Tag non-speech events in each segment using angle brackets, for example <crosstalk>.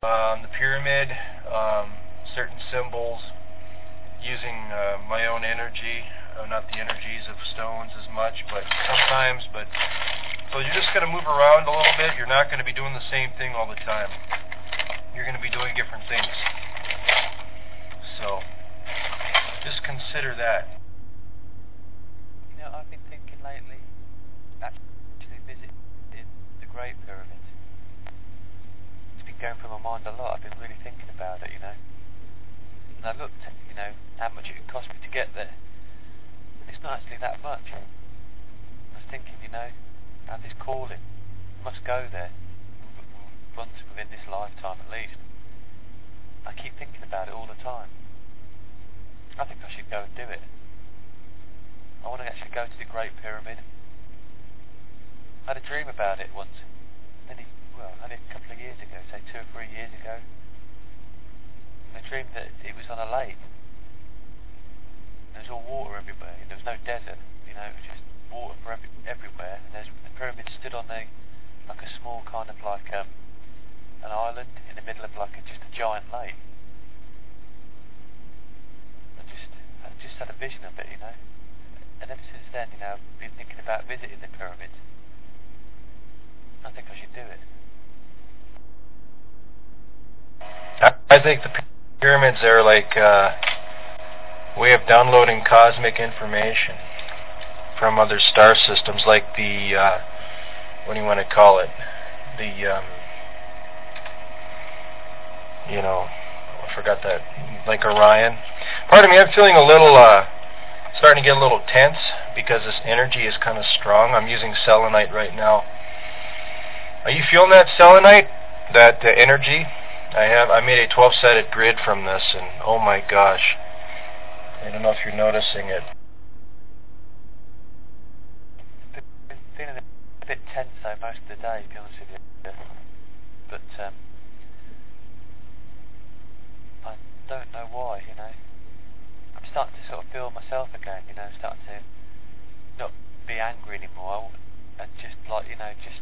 um, the pyramid, um, certain symbols, using uh, my own energy, uh, not the energies of stones as much, but sometimes. But so you're just going to move around a little bit. You're not going to be doing the same thing all the time. You're going to be doing different things. So just consider that. You know, I've been thinking lately, actually visiting the Great Pyramid. Going through my mind a lot. I've been really thinking about it, you know. And I looked, you know, how much it would cost me to get there. And it's not actually that much. I was thinking, you know, I have this calling. I must go there. Once within this lifetime at least. I keep thinking about it all the time. I think I should go and do it. I want to actually go to the Great Pyramid. I had a dream about it once. Well, only a couple of years ago, say two or three years ago. I dreamed that it was on a lake. There was all water everywhere. There was no desert. You know, it was just water for every, everywhere. And there's, the pyramid stood on the like a small kind of like um, an island in the middle of like a, just a giant lake. I just I just had a vision of it, you know. And ever since then, you know, I've been thinking about visiting the pyramids. I think I should do it. I think the pyramids are like a way of downloading cosmic information from other star systems, like the uh, what do you want to call it? The um, you know, I forgot that, like Orion. Pardon me, I'm feeling a little, uh, starting to get a little tense because this energy is kind of strong. I'm using selenite right now. Are you feeling that selenite? That uh, energy? I have. I made a 12-sided grid from this, and oh my gosh, I don't know if you're noticing it. A bit tense though most of the day, to be honest with you. But um, I don't know why, you know. I'm starting to sort of feel myself again, you know, starting to not be angry anymore and just like, you know, just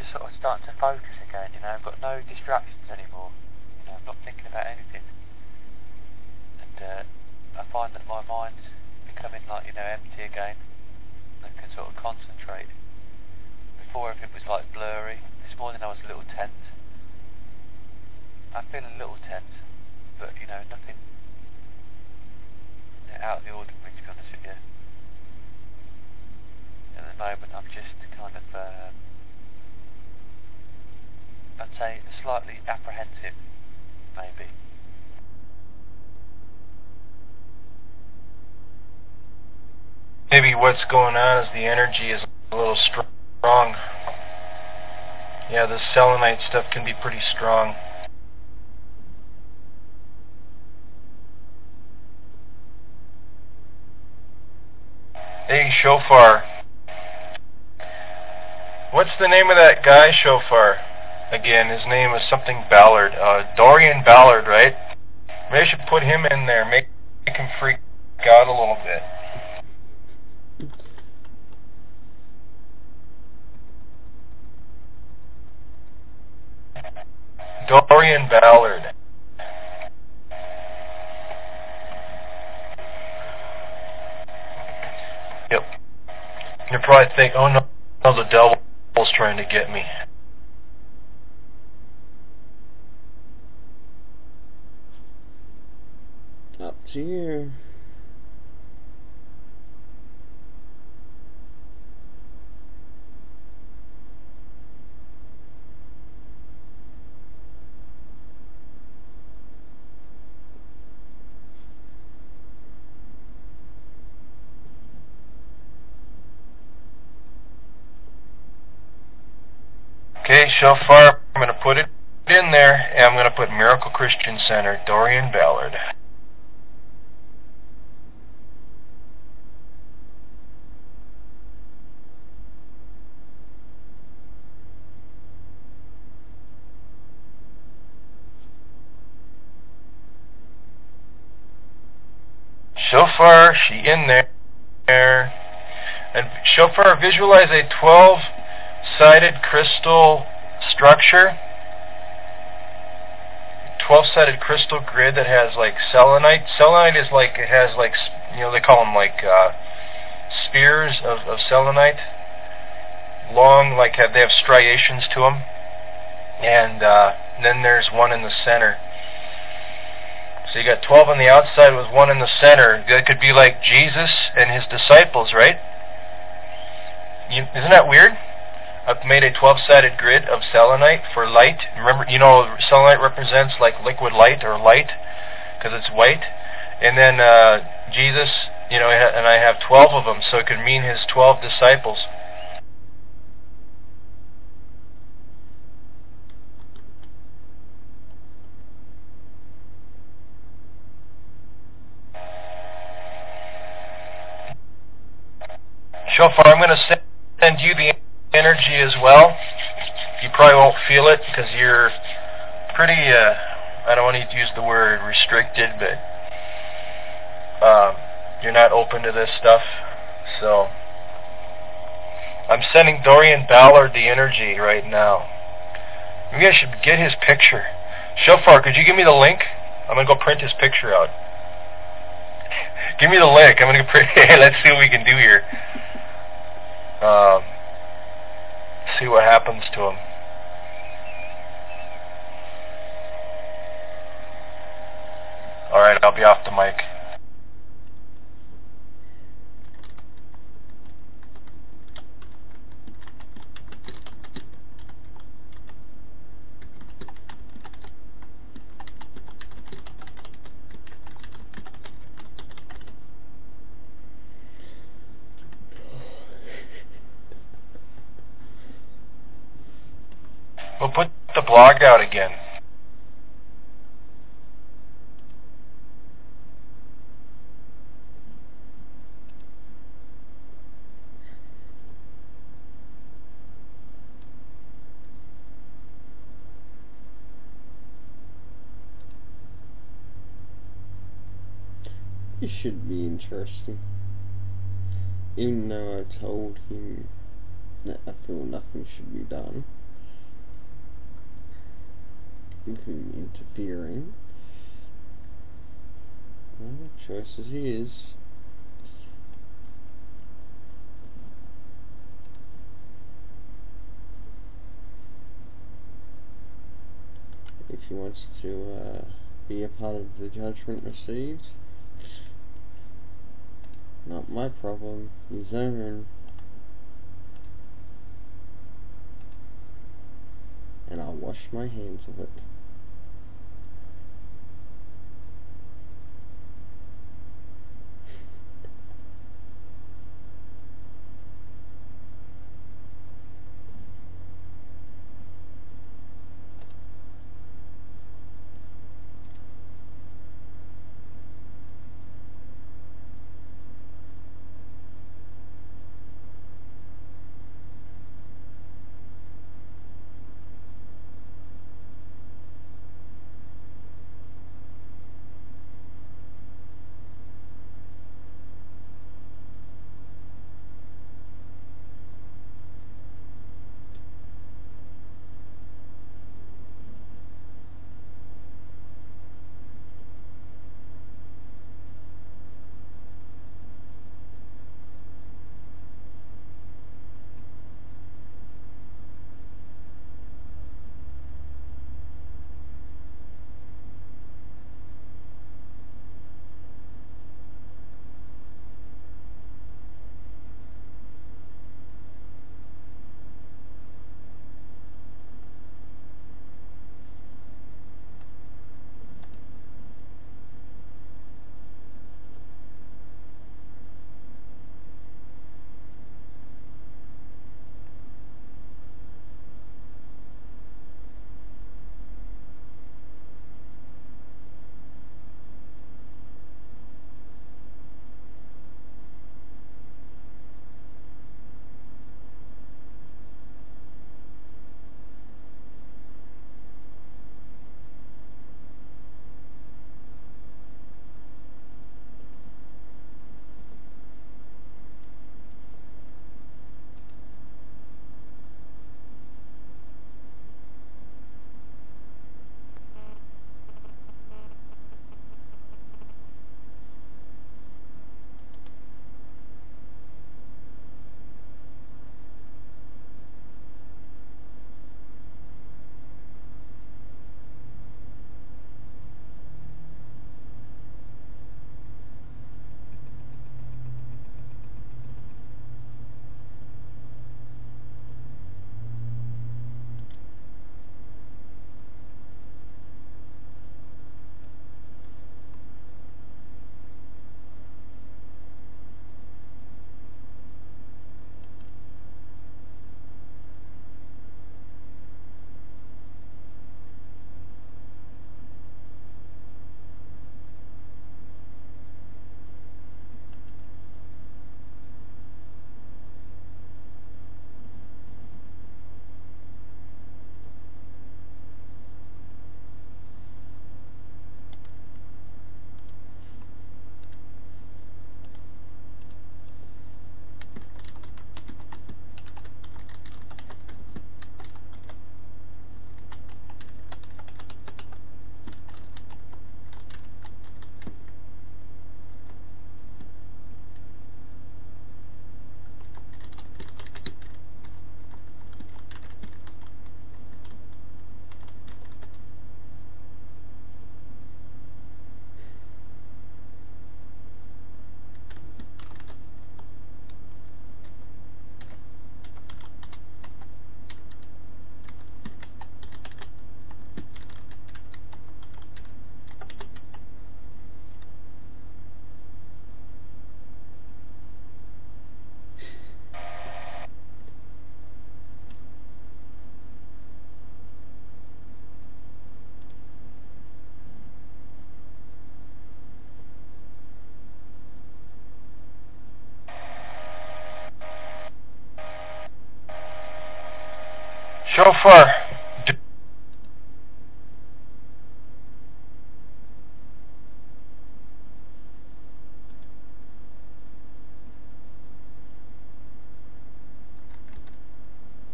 Just sort of starting to focus again, you know, I've got no distractions anymore. You know, I'm not thinking about anything. And uh, I find that my mind's becoming like, you know, empty again. I can sort of concentrate. Before everything was like blurry. This morning I was a little tense. I feel a little tense, but you know, nothing out of the ordinary to be honest with you. At the moment I'm just kind of, uh, I'd say slightly apprehensive, maybe. Maybe what's going on is the energy is a little strong. Yeah, the selenite stuff can be pretty strong. Hey, Shofar. What's the name of that guy, Shofar? Again, his name is something Ballard. Uh, Dorian Ballard, right? Maybe I should put him in there, make, make him freak out a little bit. Dorian Ballard. Yep. You probably think, oh no, no, the devil's trying to get me. Here. Okay, Shofar, I'm going to put it in there, and I'm going to put Miracle Christian Center, Dorian Ballard. Shofar, she in there. And Shofar, visualize a 12 sided crystal structure 12-sided crystal grid that has like selenite. Selenite is like it has like you know they call them like uh, spears of, of selenite, long like have they have striations to them, and uh, then there's one in the center. So you got 12 on the outside with one in the center. That could be like Jesus and his disciples, right? You, isn't that weird? I've made a 12-sided grid of selenite for light. Remember, you know, selenite represents like liquid light or light because it's white. And then uh, Jesus, you know, and I have 12 of them, so it could mean his 12 disciples. Shofar, I'm going to send you the energy as well. You probably won't feel it because you're pretty, uh, I don't want to use the word restricted, but um, you're not open to this stuff. So I'm sending Dorian Ballard the energy right now. Maybe I should get his picture. Shofar, could you give me the link? I'm going to go print his picture out. <laughs> give me the link. I'm going <laughs> to print. Let's see what we can do here. Um, see what happens to him. Alright, I'll be off the mic. We'll blog out again. It should be interesting. Even though I told him that I feel nothing should be done with interfering. Well, choice is. If he wants to uh, be a part of the judgment received, not my problem, his own. And I'll wash my hands of it. Shofar. Do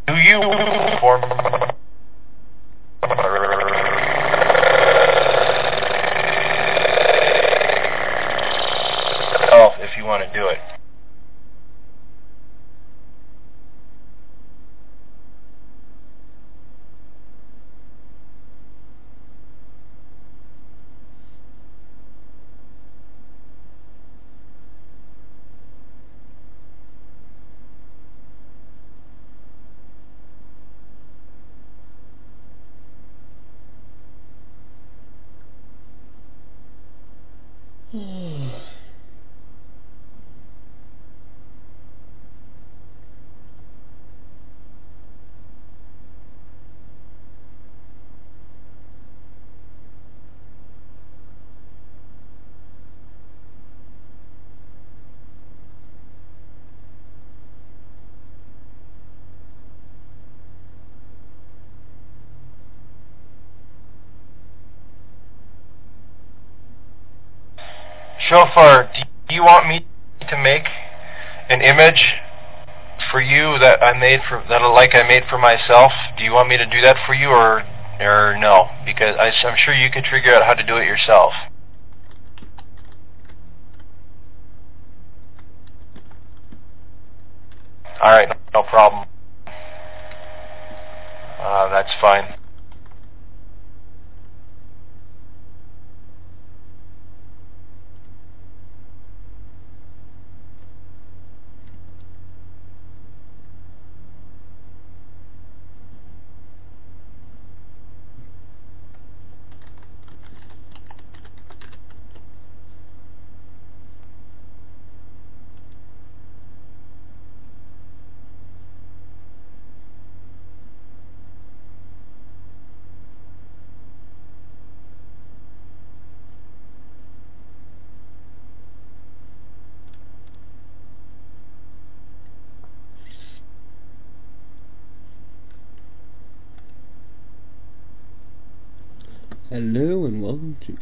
Do you form Oh, if you want to do it. Shofar, do you want me to make an image for you that I made for that like I made for myself? Do you want me to do that for you or or no? Because I, I'm sure you could figure out how to do it yourself. All right, no problem. Uh, that's fine. Hello and welcome to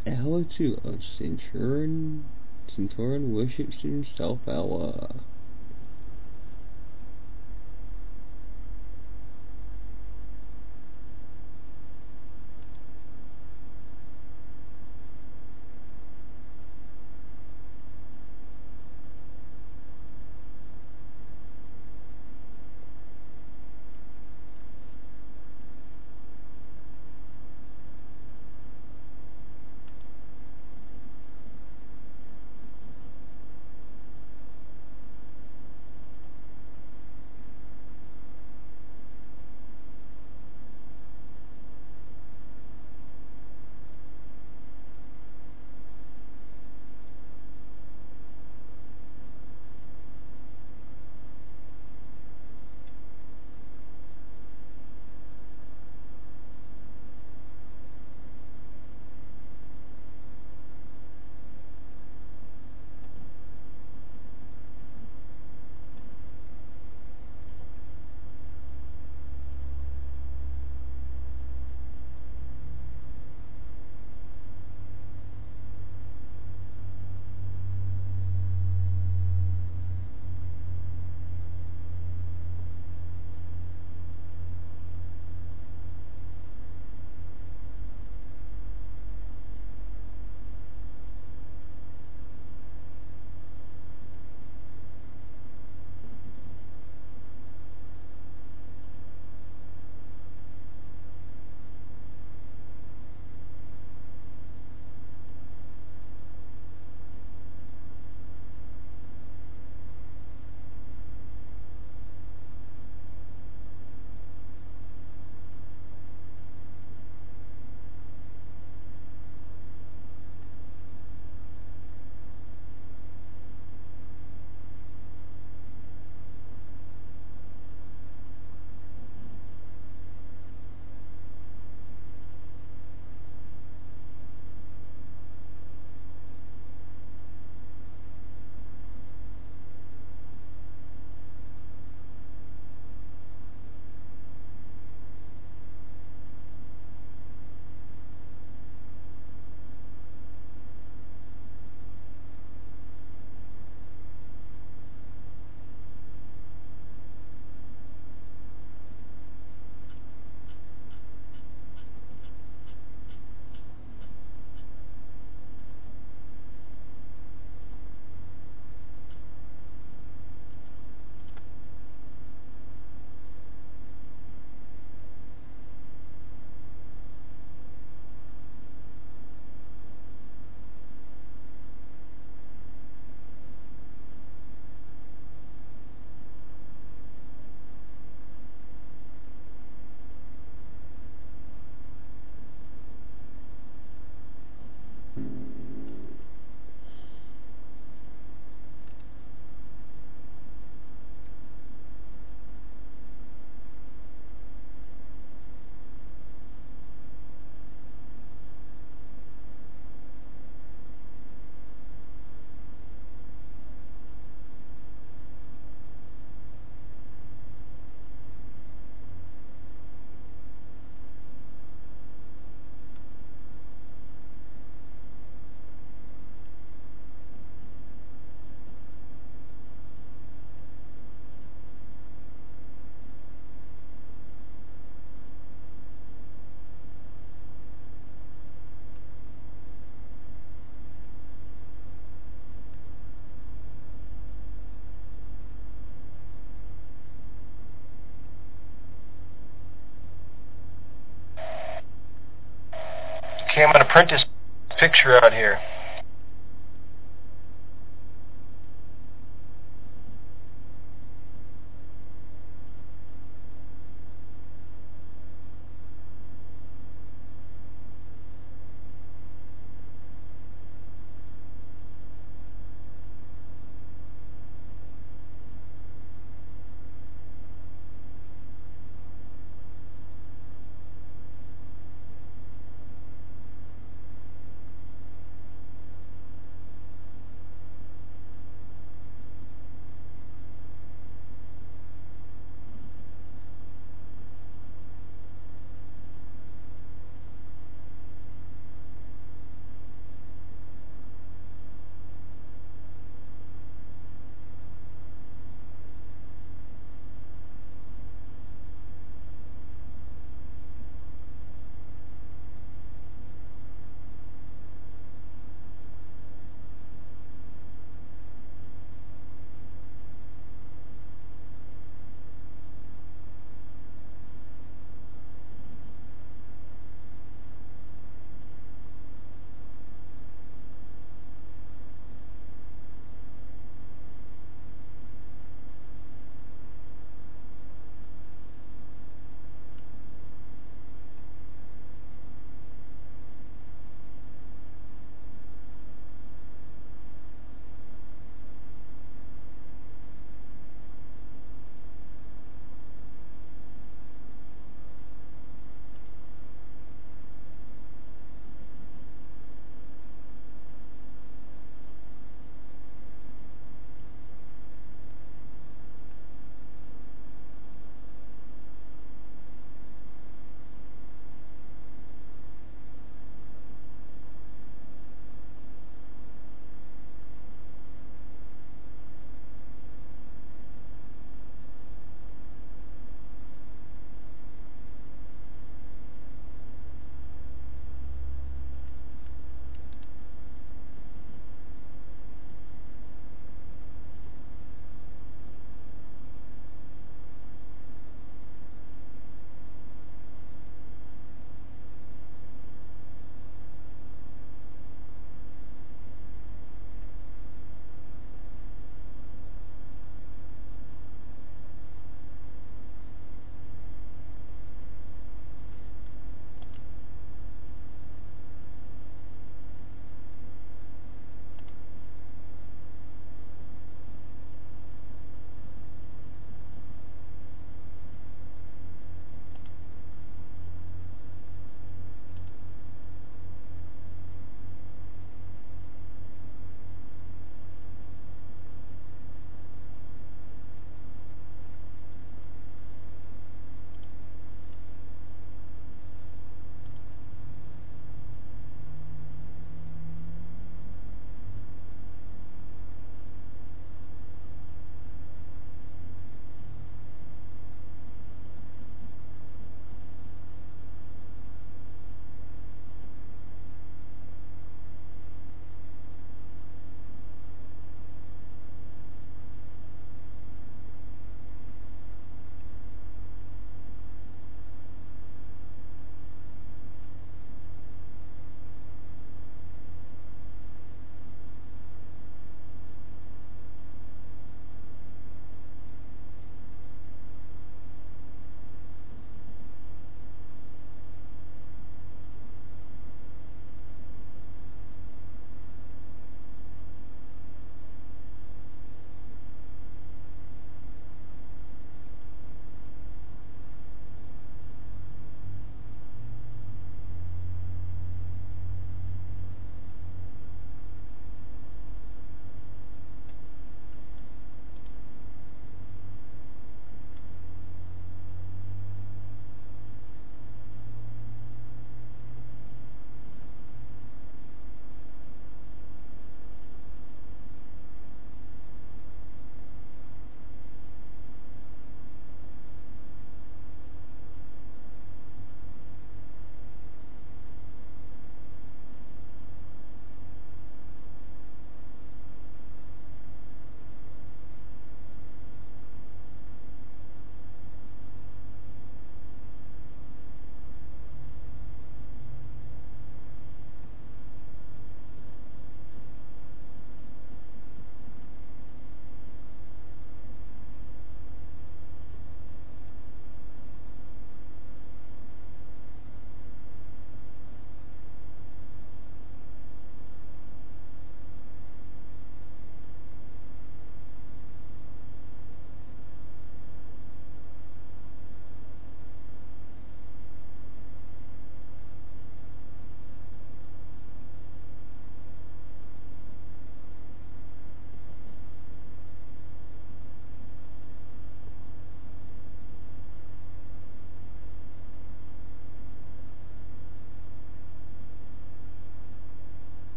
2 of Centauran, Centauran Worships Himself Hour. Okay, I'm going to print this picture out here.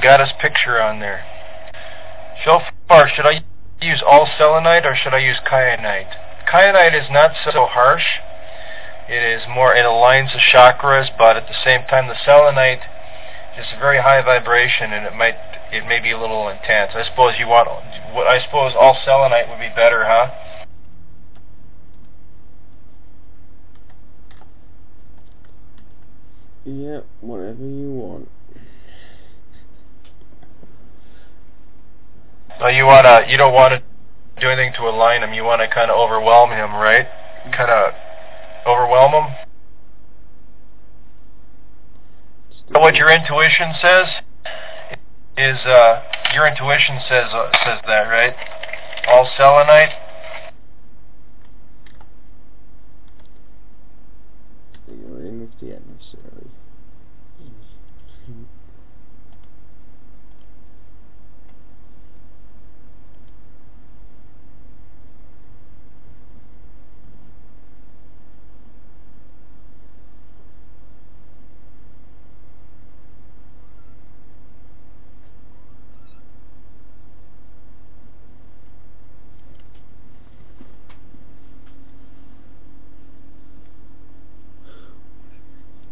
Got picture on there. Shofar, should I use all selenite or should I use kyanite? Kyanite is not so harsh. It is more, it aligns the chakras, but at the same time, the selenite is a very high vibration and it might, it may be a little intense. I suppose you want, what I suppose all selenite would be better, huh? Yep, whatever you want. You wanna, you don't want to do anything to align him. You want to kind of overwhelm him, right? Kind of overwhelm him. What your intuition says is, uh, your intuition says uh, says that, right? All selenite. You're in with the adversary.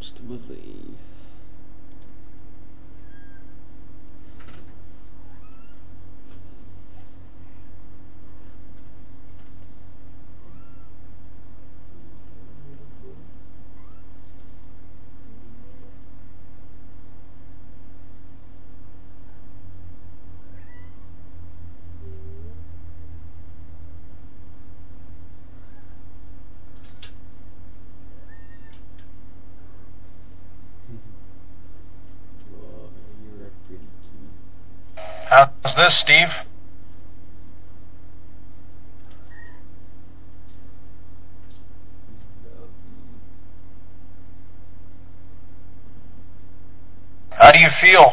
Just to believe. Oh, you're a pretty kid. How's this, Steve? How do you feel?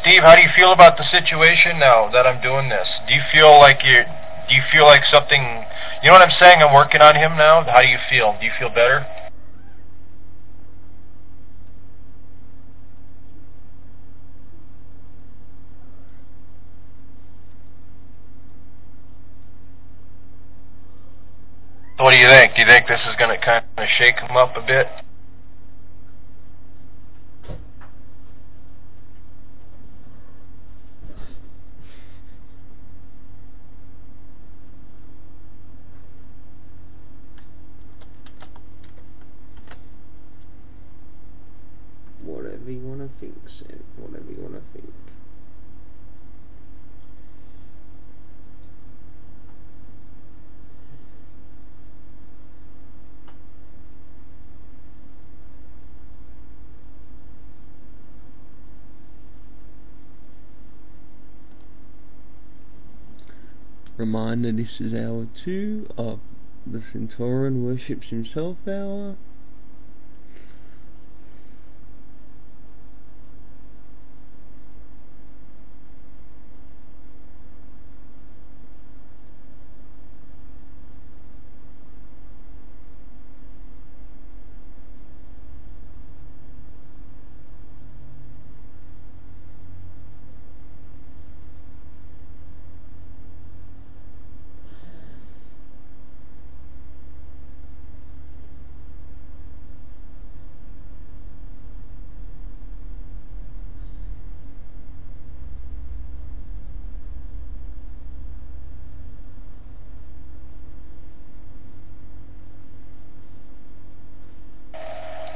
Steve, how do you feel about the situation now that I'm doing this? Do you feel like you do you feel like something you know what I'm saying? I'm working on him now. How do you feel? Do you feel better? So what do you think? Do you think this is going to kind of shake them up a bit? Whatever you wanna think, Sam. Whatever you wanna think. Reminder this is hour two of the Centauran worships himself hour.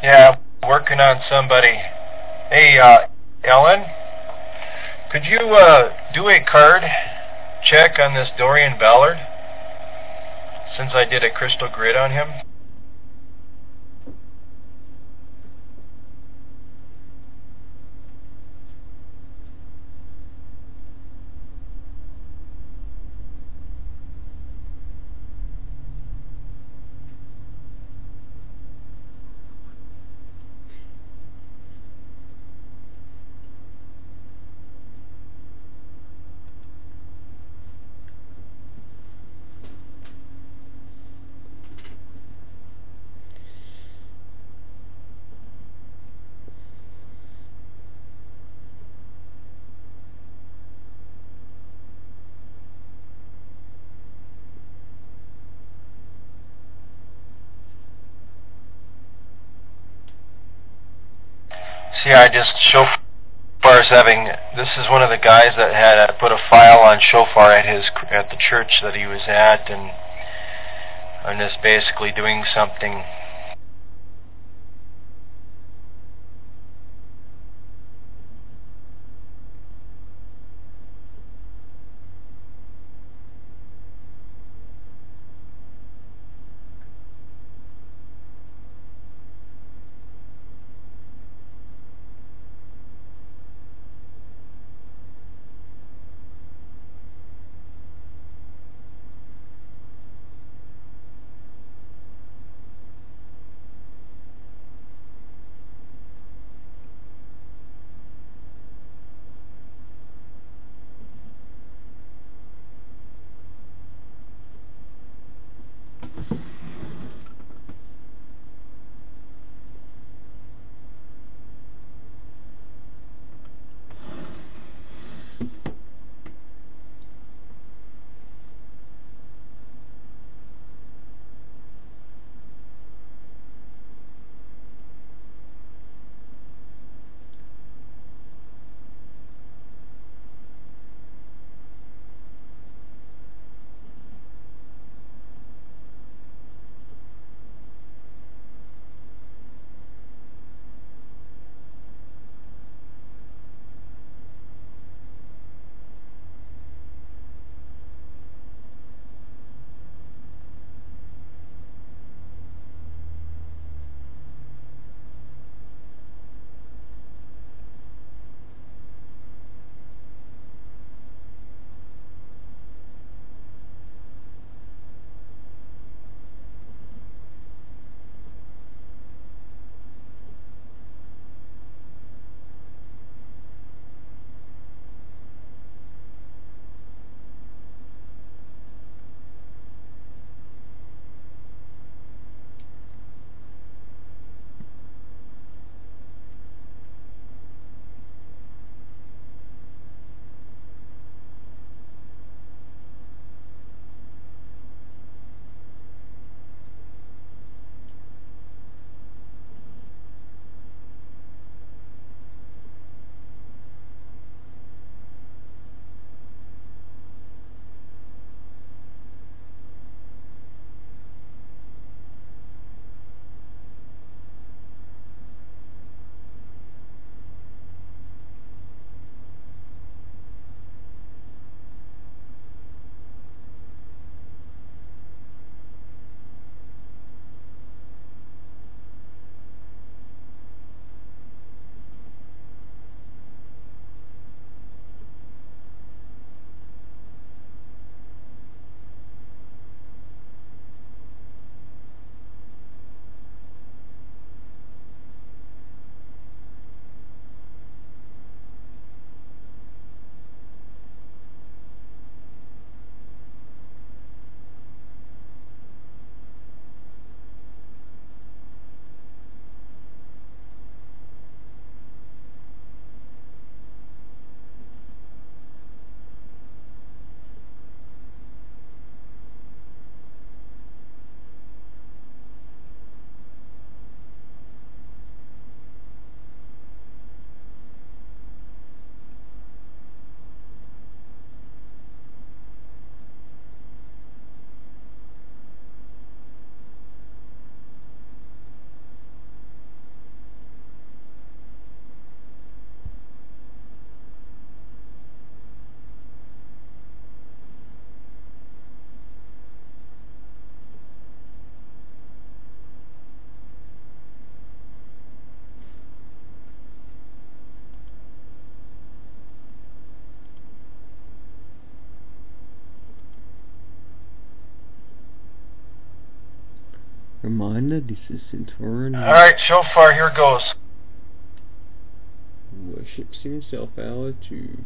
Yeah, working on somebody. Hey, uh, Ellen, could you uh, do a card check on this Dorian Ballard? Since I did a crystal grid on him. I just shofar is having. This is one of the guys that had uh, put a file on shofar at his at the church that he was at, and and is basically doing something Reminder, this is Centauran. Alright, shofar, here goes. Worships himself hour two.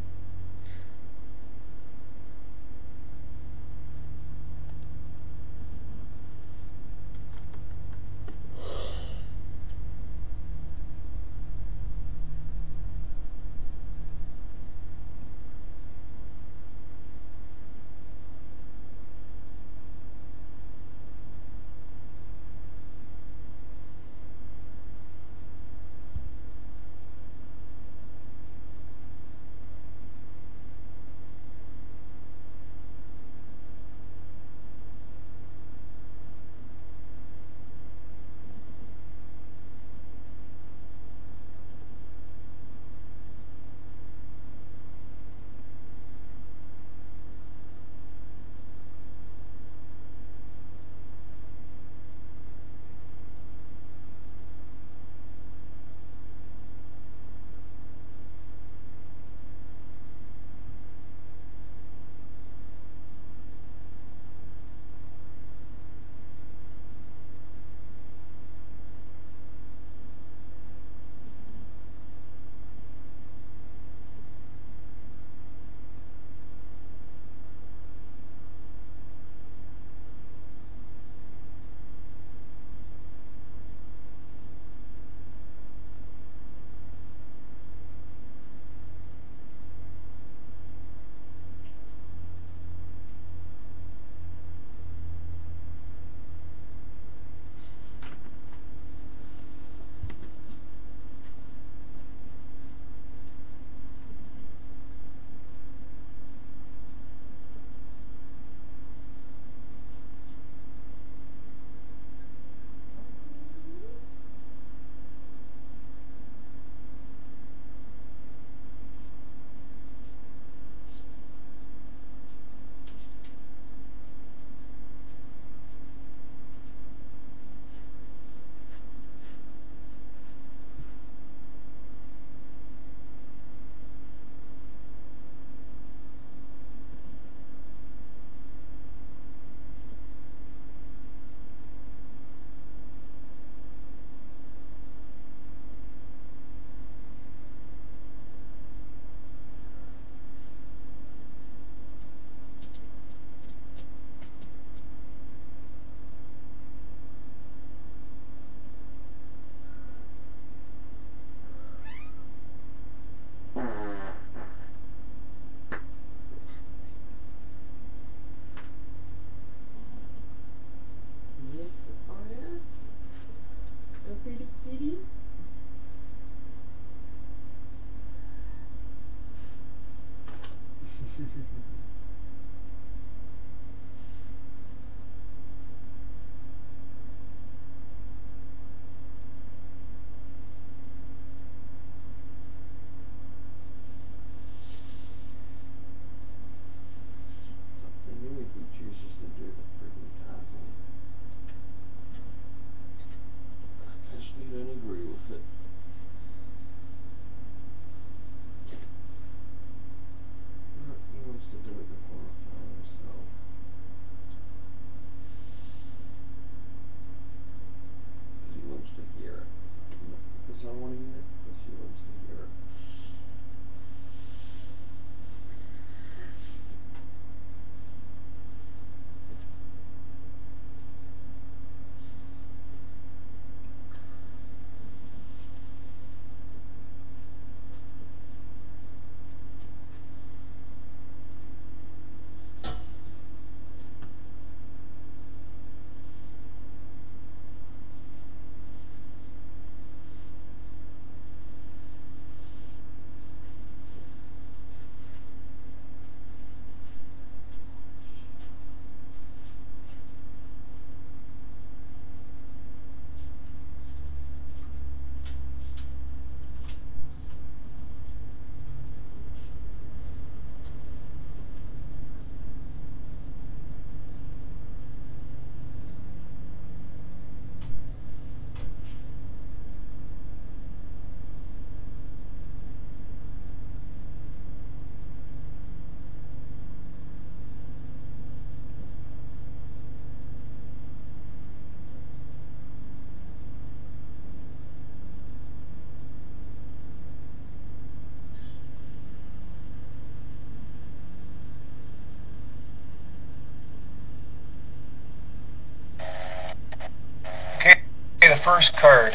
First card.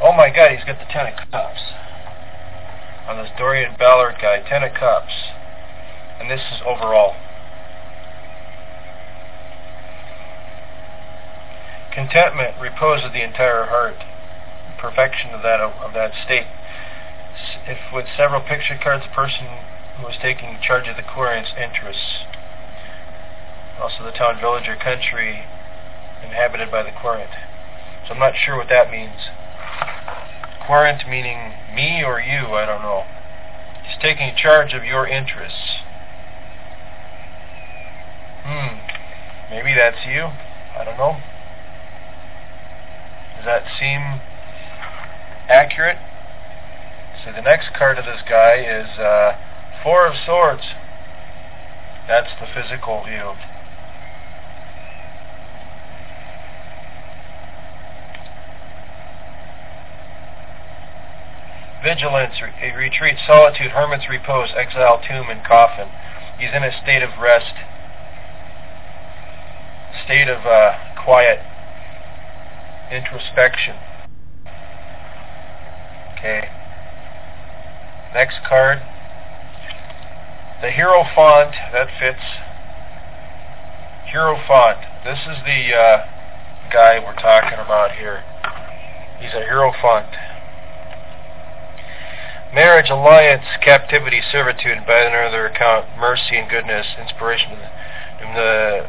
Oh my god, he's got the Ten of Cups. On this Dorian Ballard guy, Ten of Cups. And this is overall. Contentment, repose of the entire heart, perfection of that of that state. If with several picture cards, the person who was taking charge of the querent's interests, also the town, village, or country inhabited by the querent. So I'm not sure what that means. Querent meaning me or you, I don't know. He's taking charge of your interests. Hmm. Maybe that's you. I don't know. Does that seem accurate? So the next card of this guy is uh, Four of Swords. That's the physical view. Vigilance, re- retreat, solitude, hermit's repose, exile, tomb, and coffin. He's in a state of rest, state of uh, quiet introspection. Okay. Next card. The hero font, that fits. Hierophant. This is the uh, guy we're talking about here. He's a Hierophant marriage, alliance, captivity, servitude, and by another account, mercy and goodness, inspiration to whom the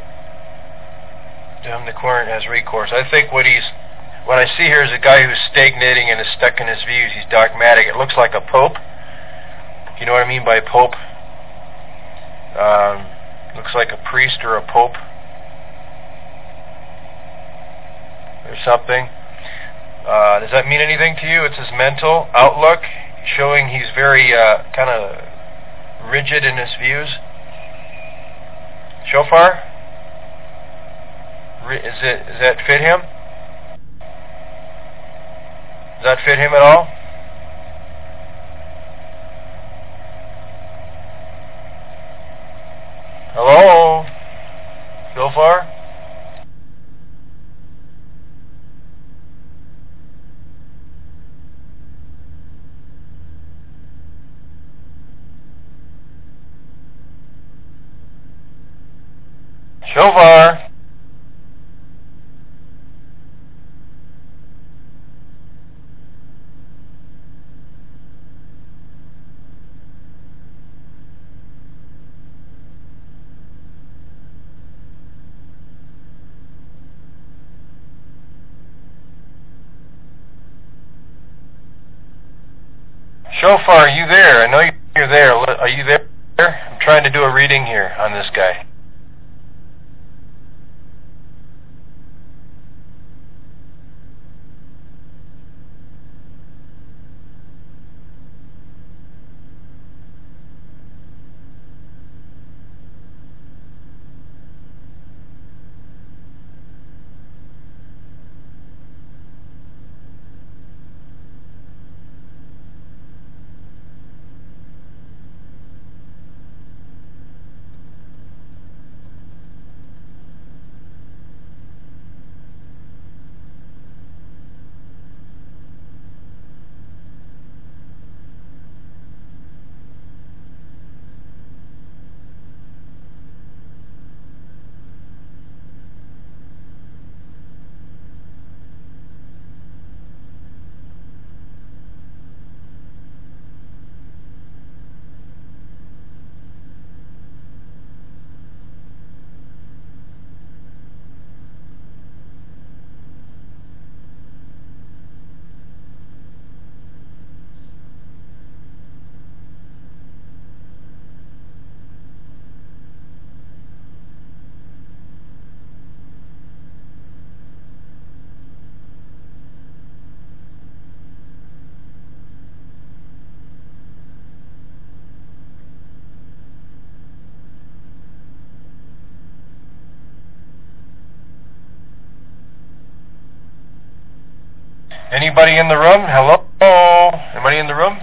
to whom the has recourse. I think what he's what I see here is a guy who's stagnating and is stuck in his views. He's dogmatic. It looks like a pope. You know what I mean by pope? Um, looks like a priest or a pope or something. Uh, does that mean anything to you? It's his mental outlook showing he's very uh, kind of rigid in his views. Shofar? Is it does that fit him? Does that fit him at all? Hello? Shofar? Shofar. Shofar, are you there? I know you're there. Are you there? I'm trying to do a reading here on this guy. Anybody in the room? Hello? Anybody in the room?